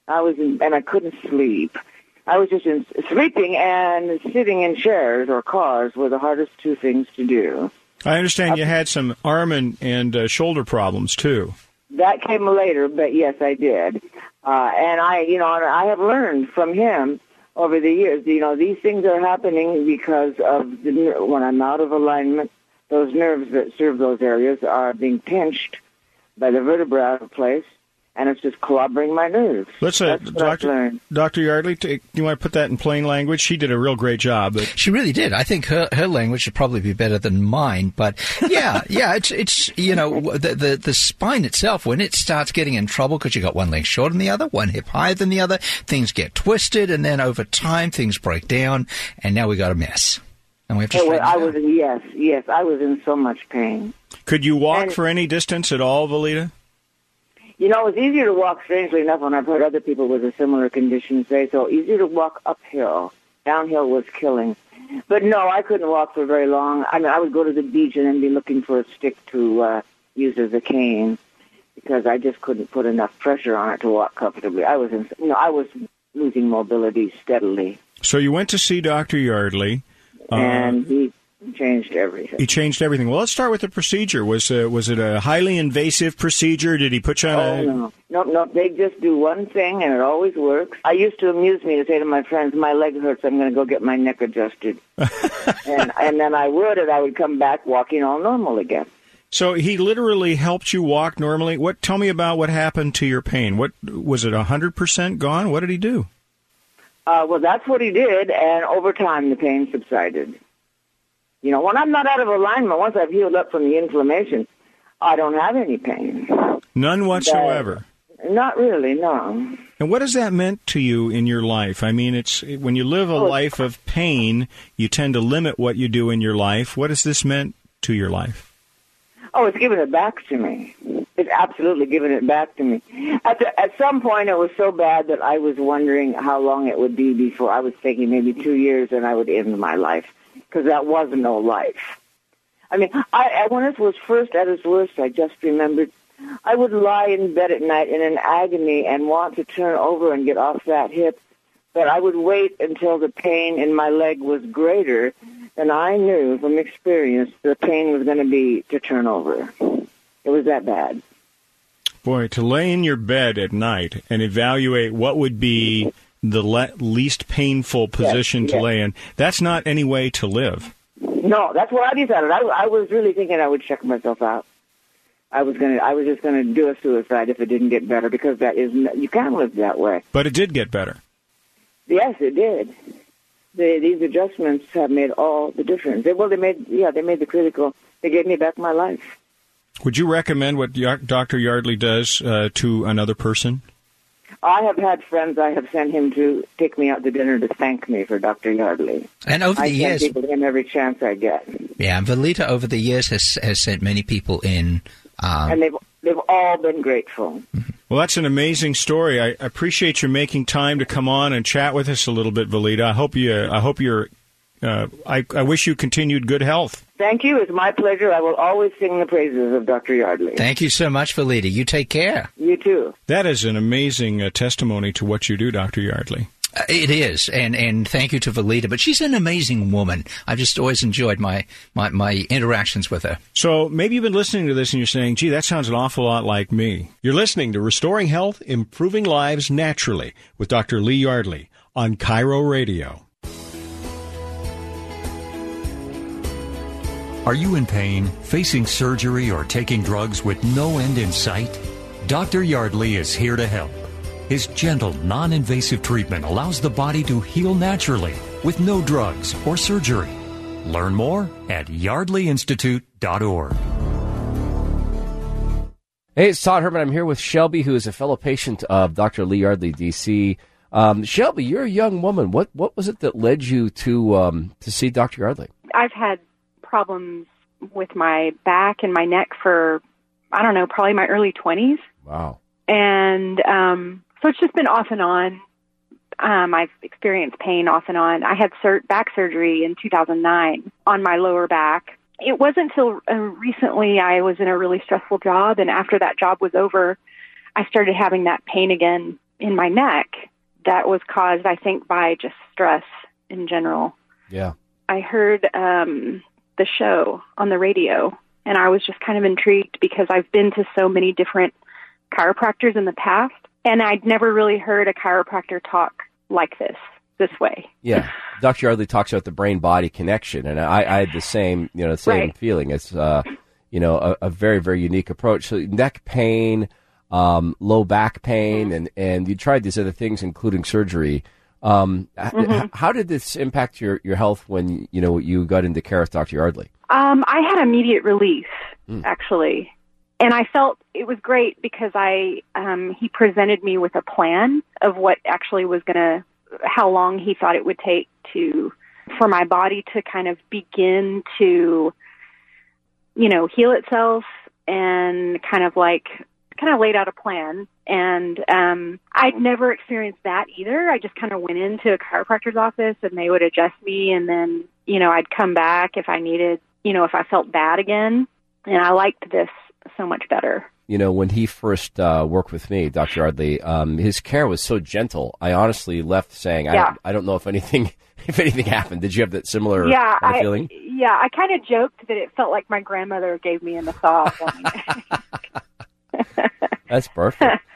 Speaker 14: I was in, and I couldn't sleep. I was just in, sleeping and sitting in chairs or cars were the hardest two things to do.
Speaker 5: I understand you had some arm and, and uh, shoulder problems too.
Speaker 14: That came later, but yes, I did. Uh, and I, you know, I have learned from him over the years. You know, these things are happening because of the, when I'm out of alignment, those nerves that serve those areas are being pinched by the vertebra out of place, and it's just clobbering my nerves.
Speaker 5: Let's, uh,
Speaker 14: That's what I've
Speaker 5: Doctor. Doctor Yardley, take, you want to put that in plain language? She did a real great job. But
Speaker 7: She really did. I think her, her language should probably be better than mine. But yeah, [laughs] yeah, it's it's you know the, the the spine itself when it starts getting in trouble because you got one leg shorter than the other, one hip higher than the other, things get twisted, and then over time things break down, and now we got a mess, and we have to.
Speaker 14: Oh, well, I was yes, yes, I was in so much pain.
Speaker 5: could you walk
Speaker 14: And-
Speaker 5: for any distance at all, Valita?
Speaker 14: You know, it's easier to walk, strangely enough, when I've heard other people with a similar condition say so. Easier to walk uphill. Downhill was killing. But no, I couldn't walk for very long. I mean, I would go to the beach and then be looking for a stick to uh, use as a cane because I just couldn't put enough pressure on it to walk comfortably. I was, in, you know, I was losing mobility steadily,
Speaker 5: So you went to see Doctor Yardley. uh,
Speaker 14: and he changed everything.
Speaker 5: he changed everything. Well, let's start with the procedure. Was uh, was it a highly invasive procedure? Did he put you on
Speaker 14: Oh
Speaker 5: a?
Speaker 14: no, no, no! They just do one thing, and it always works. I used to amuse me to say to my friends, "My leg hurts. I'm going to go get my neck adjusted," [laughs] and and then I would, and I would come back walking all normal again.
Speaker 5: So he literally helped you walk normally. What? Tell me about what happened to your pain. What was it? hundred percent gone? What did he do?
Speaker 14: Uh, well, that's what he did, and over time the pain subsided. You know, when I'm not out of alignment, once I've healed up from the inflammation, I don't have any pain.
Speaker 5: None whatsoever.
Speaker 14: Not really, no.
Speaker 5: And what has that meant to you in your life? I mean, it's when you live a
Speaker 14: Oh,
Speaker 5: life of pain, you tend to limit what you do in your life. What has this meant to your life?
Speaker 14: Oh, it's given it back to me. It's absolutely given it back to me. At the, at some point, it was so bad that I was wondering how long it would be before I was thinking maybe two years and I would end my life because that was no life. I mean, I, I when it was first at its worst, I just remembered I would lie in bed at night in an agony and want to turn over and get off that hip, but I would wait until the pain in my leg was greater than I knew from experience the pain was going to be to turn over. It was that bad.
Speaker 5: Boy, to lay in your bed at night and evaluate what would be the le- least painful position to
Speaker 14: yes.
Speaker 5: lay in, that's not any way to live.
Speaker 14: No, that's what I decided. I, I was really thinking I would check myself out. I was gonna. I was just gonna do a suicide if it didn't get better because that is you can't live that way.
Speaker 5: But it did get better.
Speaker 14: Yes, it did. The, these adjustments have made all the difference. They, well, they made yeah, they made the critical. They gave me back my life.
Speaker 5: Would you recommend what Dr. Yardley does uh, to another person?
Speaker 14: I have had friends I have sent him to take me out to dinner to thank me for Dr. Yardley.
Speaker 7: And over the years.
Speaker 14: I
Speaker 7: years,
Speaker 14: send people to him every chance I get,
Speaker 7: yeah, and Valita over the years has has sent many people in. Um,
Speaker 14: and they've they've all been grateful.
Speaker 5: Well, that's an amazing story. I appreciate you making time to come on and chat with us a little bit, Valita. I hope you. I hope you're. Uh, I, I wish you continued good health.
Speaker 14: Thank you. It's my pleasure. I will always sing the praises of Dr. Yardley.
Speaker 7: thank you so much, Valita. You take care.
Speaker 14: You too.
Speaker 5: That is an amazing uh, testimony to what you do, Dr. Yardley.
Speaker 7: Uh, It is, and and thank you to Valita. But she's an amazing woman. I've just always enjoyed my, my, my interactions with her.
Speaker 5: So maybe you've been listening to this and you're saying, gee, that sounds an awful lot like me. You're listening to Restoring Health, Improving Lives Naturally with Dr. Lee Yardley on KIRO Radio.
Speaker 1: Are you in pain, facing surgery, or taking drugs with no end in sight? Dr. Yardley is here to help. His gentle, non invasive treatment allows the body to heal naturally with no drugs or surgery. Learn more at yardleyinstitute.org.
Speaker 9: Hey, it's Todd Herman. I'm here with Shelby, who is a fellow patient of Dr. Lee Yardley, DC. Um, Shelby, you're a young woman. What what was it that led you to um, to see Dr. Yardley?
Speaker 15: I've had problems with my back and my neck for I don't know, probably my early 20s.
Speaker 9: Wow.
Speaker 15: And um so it's just been off and on. Um I've experienced pain off and on. I had sur- back surgery in 2009 on my lower back. It wasn't until uh, recently I was in a really stressful job and after that job was over, I started having that pain again in my neck that was caused I think by just stress in general.
Speaker 9: Yeah.
Speaker 15: I heard um, the show on the radio, and I was just kind of intrigued because I've been to so many different chiropractors in the past, and I'd never really heard a chiropractor talk like this, this way.
Speaker 9: Yeah. Dr. Yardley talks about the brain body connection, and I, I had the same, you know, same
Speaker 15: Right.
Speaker 9: feeling. It's, uh, you know, a, a very, very unique approach. So neck pain, um, low back pain, and, and you tried these other things, including surgery. Um,
Speaker 15: Mhm.
Speaker 9: h- how did this impact your, your health when, you know, you got into care with Dr. Yardley?
Speaker 15: Um, I had immediate relief,
Speaker 9: Hmm.
Speaker 15: actually, and I felt it was great because I um, he presented me with a plan of what actually was going to, how long he thought it would take to for my body to kind of begin to, you know, heal itself and kind of like kind of laid out a plan and um I'd never experienced that either. I just kind of went into a chiropractor's office and they would adjust me and then, you know, I'd come back if I needed, you know, if I felt bad again. And I liked this so much better.
Speaker 9: you know, when he first uh, worked with me, Dr. Yardley, um, his care was so gentle. I honestly left saying,
Speaker 15: Yeah.
Speaker 9: I, I don't know if anything, [laughs] if anything happened. Did you have that similar
Speaker 15: yeah,
Speaker 9: kind of
Speaker 15: I
Speaker 9: feeling?
Speaker 15: yeah, I kind of joked that it felt like my grandmother gave me a massage. [laughs] [laughs]
Speaker 9: That's perfect. [laughs]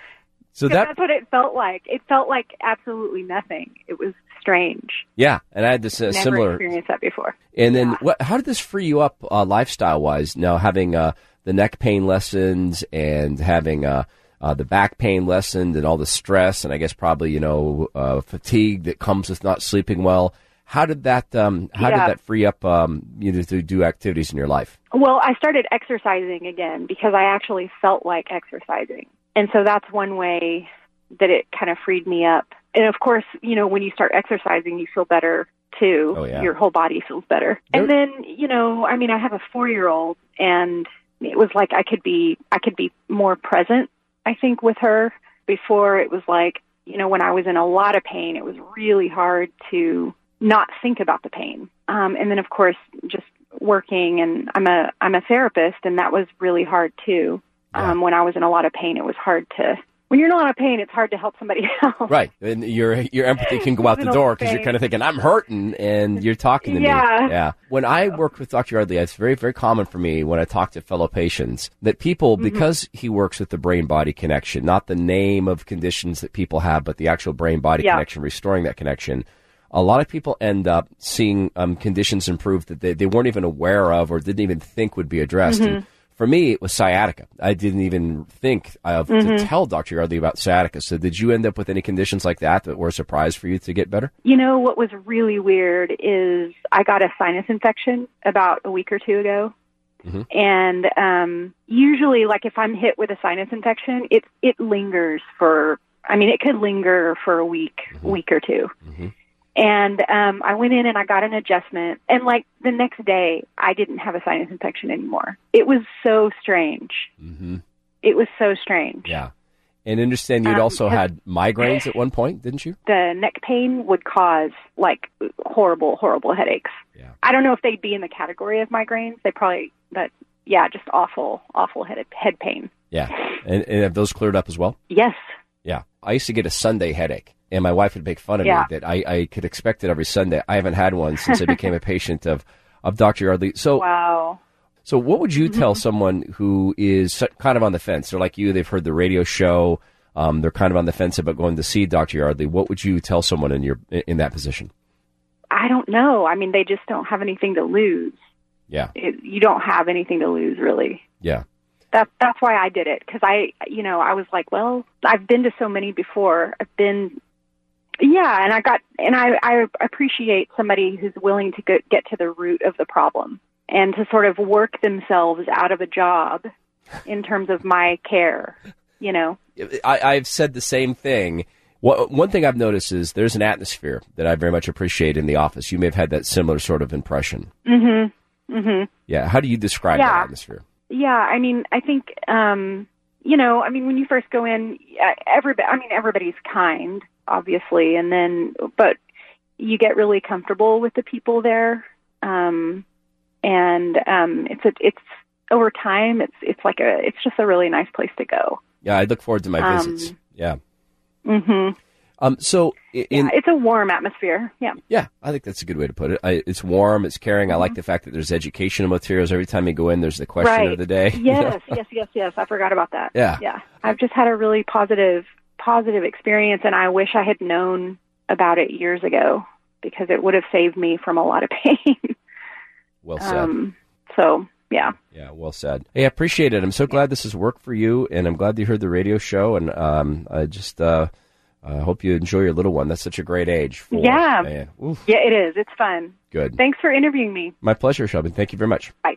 Speaker 9: So that,
Speaker 15: that's what it felt like. It felt like absolutely nothing. It was strange.
Speaker 9: yeah, and I had this uh,
Speaker 15: Never
Speaker 9: similar.
Speaker 15: experience that before.
Speaker 9: And then, what? How did this free you up uh, lifestyle wise? Now having uh, the neck pain lessons and having uh, uh, the back pain lessened and all the stress and I guess probably you know uh, fatigue that comes with not sleeping well. How did that? Um, how
Speaker 15: Yeah.
Speaker 9: did that free up um, you know, to do activities in your life?
Speaker 15: Well, I started exercising again because I actually felt like exercising. And so that's one way that it kind of freed me up. And of course, you know, when you start exercising, you feel better too.
Speaker 9: Oh, yeah.
Speaker 15: Your whole body feels better. And then, you know, I mean, I have a 4-year-old and it was like I could be I could be more present, I think with her. Before it was like, you know, when I was in a lot of pain, it was really hard to not think about the pain. Um, and then of course, just working and I'm a I'm a therapist and that was really hard too. Um, when I was in a lot of pain, it was hard to when you're in a lot of pain, it's hard to help somebody [laughs] else.
Speaker 9: Right, and your your empathy can go out the door because you're kind of thinking, "I'm hurting," and you're talking to
Speaker 15: Yeah.
Speaker 9: me. Yeah. When I work with Dr. Yardley, it's very very common for me when I talk to fellow patients that people,
Speaker 15: Mm-hmm.
Speaker 9: because he works with the brain body connection, not the name of conditions that people have, but the actual brain body
Speaker 15: Yeah.
Speaker 9: connection, restoring that connection. A lot of people end up seeing um, conditions improve that they, they weren't even aware of or didn't even think would be addressed.
Speaker 15: Mm-hmm.
Speaker 9: And for me, it was sciatica. I didn't even think of to
Speaker 15: Mhm.
Speaker 9: tell Dr. Yardley about sciatica. So, did you end up with any conditions like that that were a surprise for you to get better?
Speaker 15: You know what was really weird is I got a sinus infection about a week or two ago.
Speaker 9: Mhm.
Speaker 15: And um usually like if I'm hit with a sinus infection, it it lingers for I mean it could linger for a week, week or 2 And um I went in and I got an adjustment and like the next day I didn't have a sinus infection anymore. It was so strange.
Speaker 9: Mm-hmm.
Speaker 15: It was so strange.
Speaker 9: Yeah. And understand you'd
Speaker 15: Um,
Speaker 9: also had migraines at one point, didn't you?
Speaker 15: the neck pain would cause like horrible, horrible headaches.
Speaker 9: Yeah.
Speaker 15: I don't know if they'd be in the category of migraines. They probably, but yeah, just awful, awful head head pain.
Speaker 9: Yeah. And, and have those cleared up as well?
Speaker 15: Yes.
Speaker 9: Yeah. I used to get a Sunday headache, and my wife would make fun of
Speaker 15: Yeah.
Speaker 9: me that I, I could expect it every Sunday. I haven't had one since I became a [laughs] patient of, of Dr. Yardley. So,
Speaker 15: wow.
Speaker 9: So, what would you
Speaker 15: Mm-hmm.
Speaker 9: tell [laughs] someone who is kind of on the fence? They're like you; they've heard the radio show. Um, they're kind of on the fence about going to see Dr. Yardley. What would you tell someone in your in that position?
Speaker 15: I don't know. I mean, they just don't have anything to lose.
Speaker 9: Yeah,
Speaker 15: It, you don't have anything to lose, really.
Speaker 9: yeah,
Speaker 15: That that's why I did it because I, you know, I was like, well, I've been to so many before. I've been, yeah, and I got, and I I appreciate somebody who's willing to get get to the root of the problem and to sort of work themselves out of a job in terms of my care. You know,
Speaker 9: I, I've said the same thing. One thing I've noticed is there's an atmosphere that I very much appreciate in the office. You may have had that similar sort of impression.
Speaker 15: Mm-hmm. Mm-hmm.
Speaker 9: Yeah, how do you describe
Speaker 15: Yeah.
Speaker 9: that atmosphere?
Speaker 15: Yeah, I mean, I think, um, you know, I mean, when you first go in, everybody, I mean, everybody's kind, obviously, and then, but you get really comfortable with the people there, um, and um, it's a, it's over time, it's it's like a, it's just a really nice place to go.
Speaker 9: Yeah, I look forward to my
Speaker 15: Um,
Speaker 9: visits. Yeah.
Speaker 15: hmm
Speaker 9: Um. So in
Speaker 15: yeah, it's a warm atmosphere. Yeah.
Speaker 9: Yeah, I think that's a good way to put it. I, it's warm, it's caring. I like the fact that there's educational materials every time you go in. There's the question
Speaker 15: Mm-hmm. right.
Speaker 9: of the day. [laughs]
Speaker 15: Yes, yes, yes, yes. I forgot about that.
Speaker 9: Yeah.
Speaker 15: Yeah. I've just had a really positive positive experience and I wish I had known about it years ago because it would have saved me from a lot of [laughs] pain.
Speaker 9: Well said.
Speaker 15: Um, so yeah.
Speaker 9: Yeah, well said. Hey, I appreciate it. I'm so glad this has worked for you, and I'm glad you heard the radio show. And um, I just uh, I hope you enjoy your little one. That's such a great age. For,
Speaker 15: yeah. Yeah, it is. It's fun.
Speaker 9: Good.
Speaker 15: Thanks for interviewing me.
Speaker 9: My pleasure, Shelby. Thank you very much.
Speaker 15: Bye.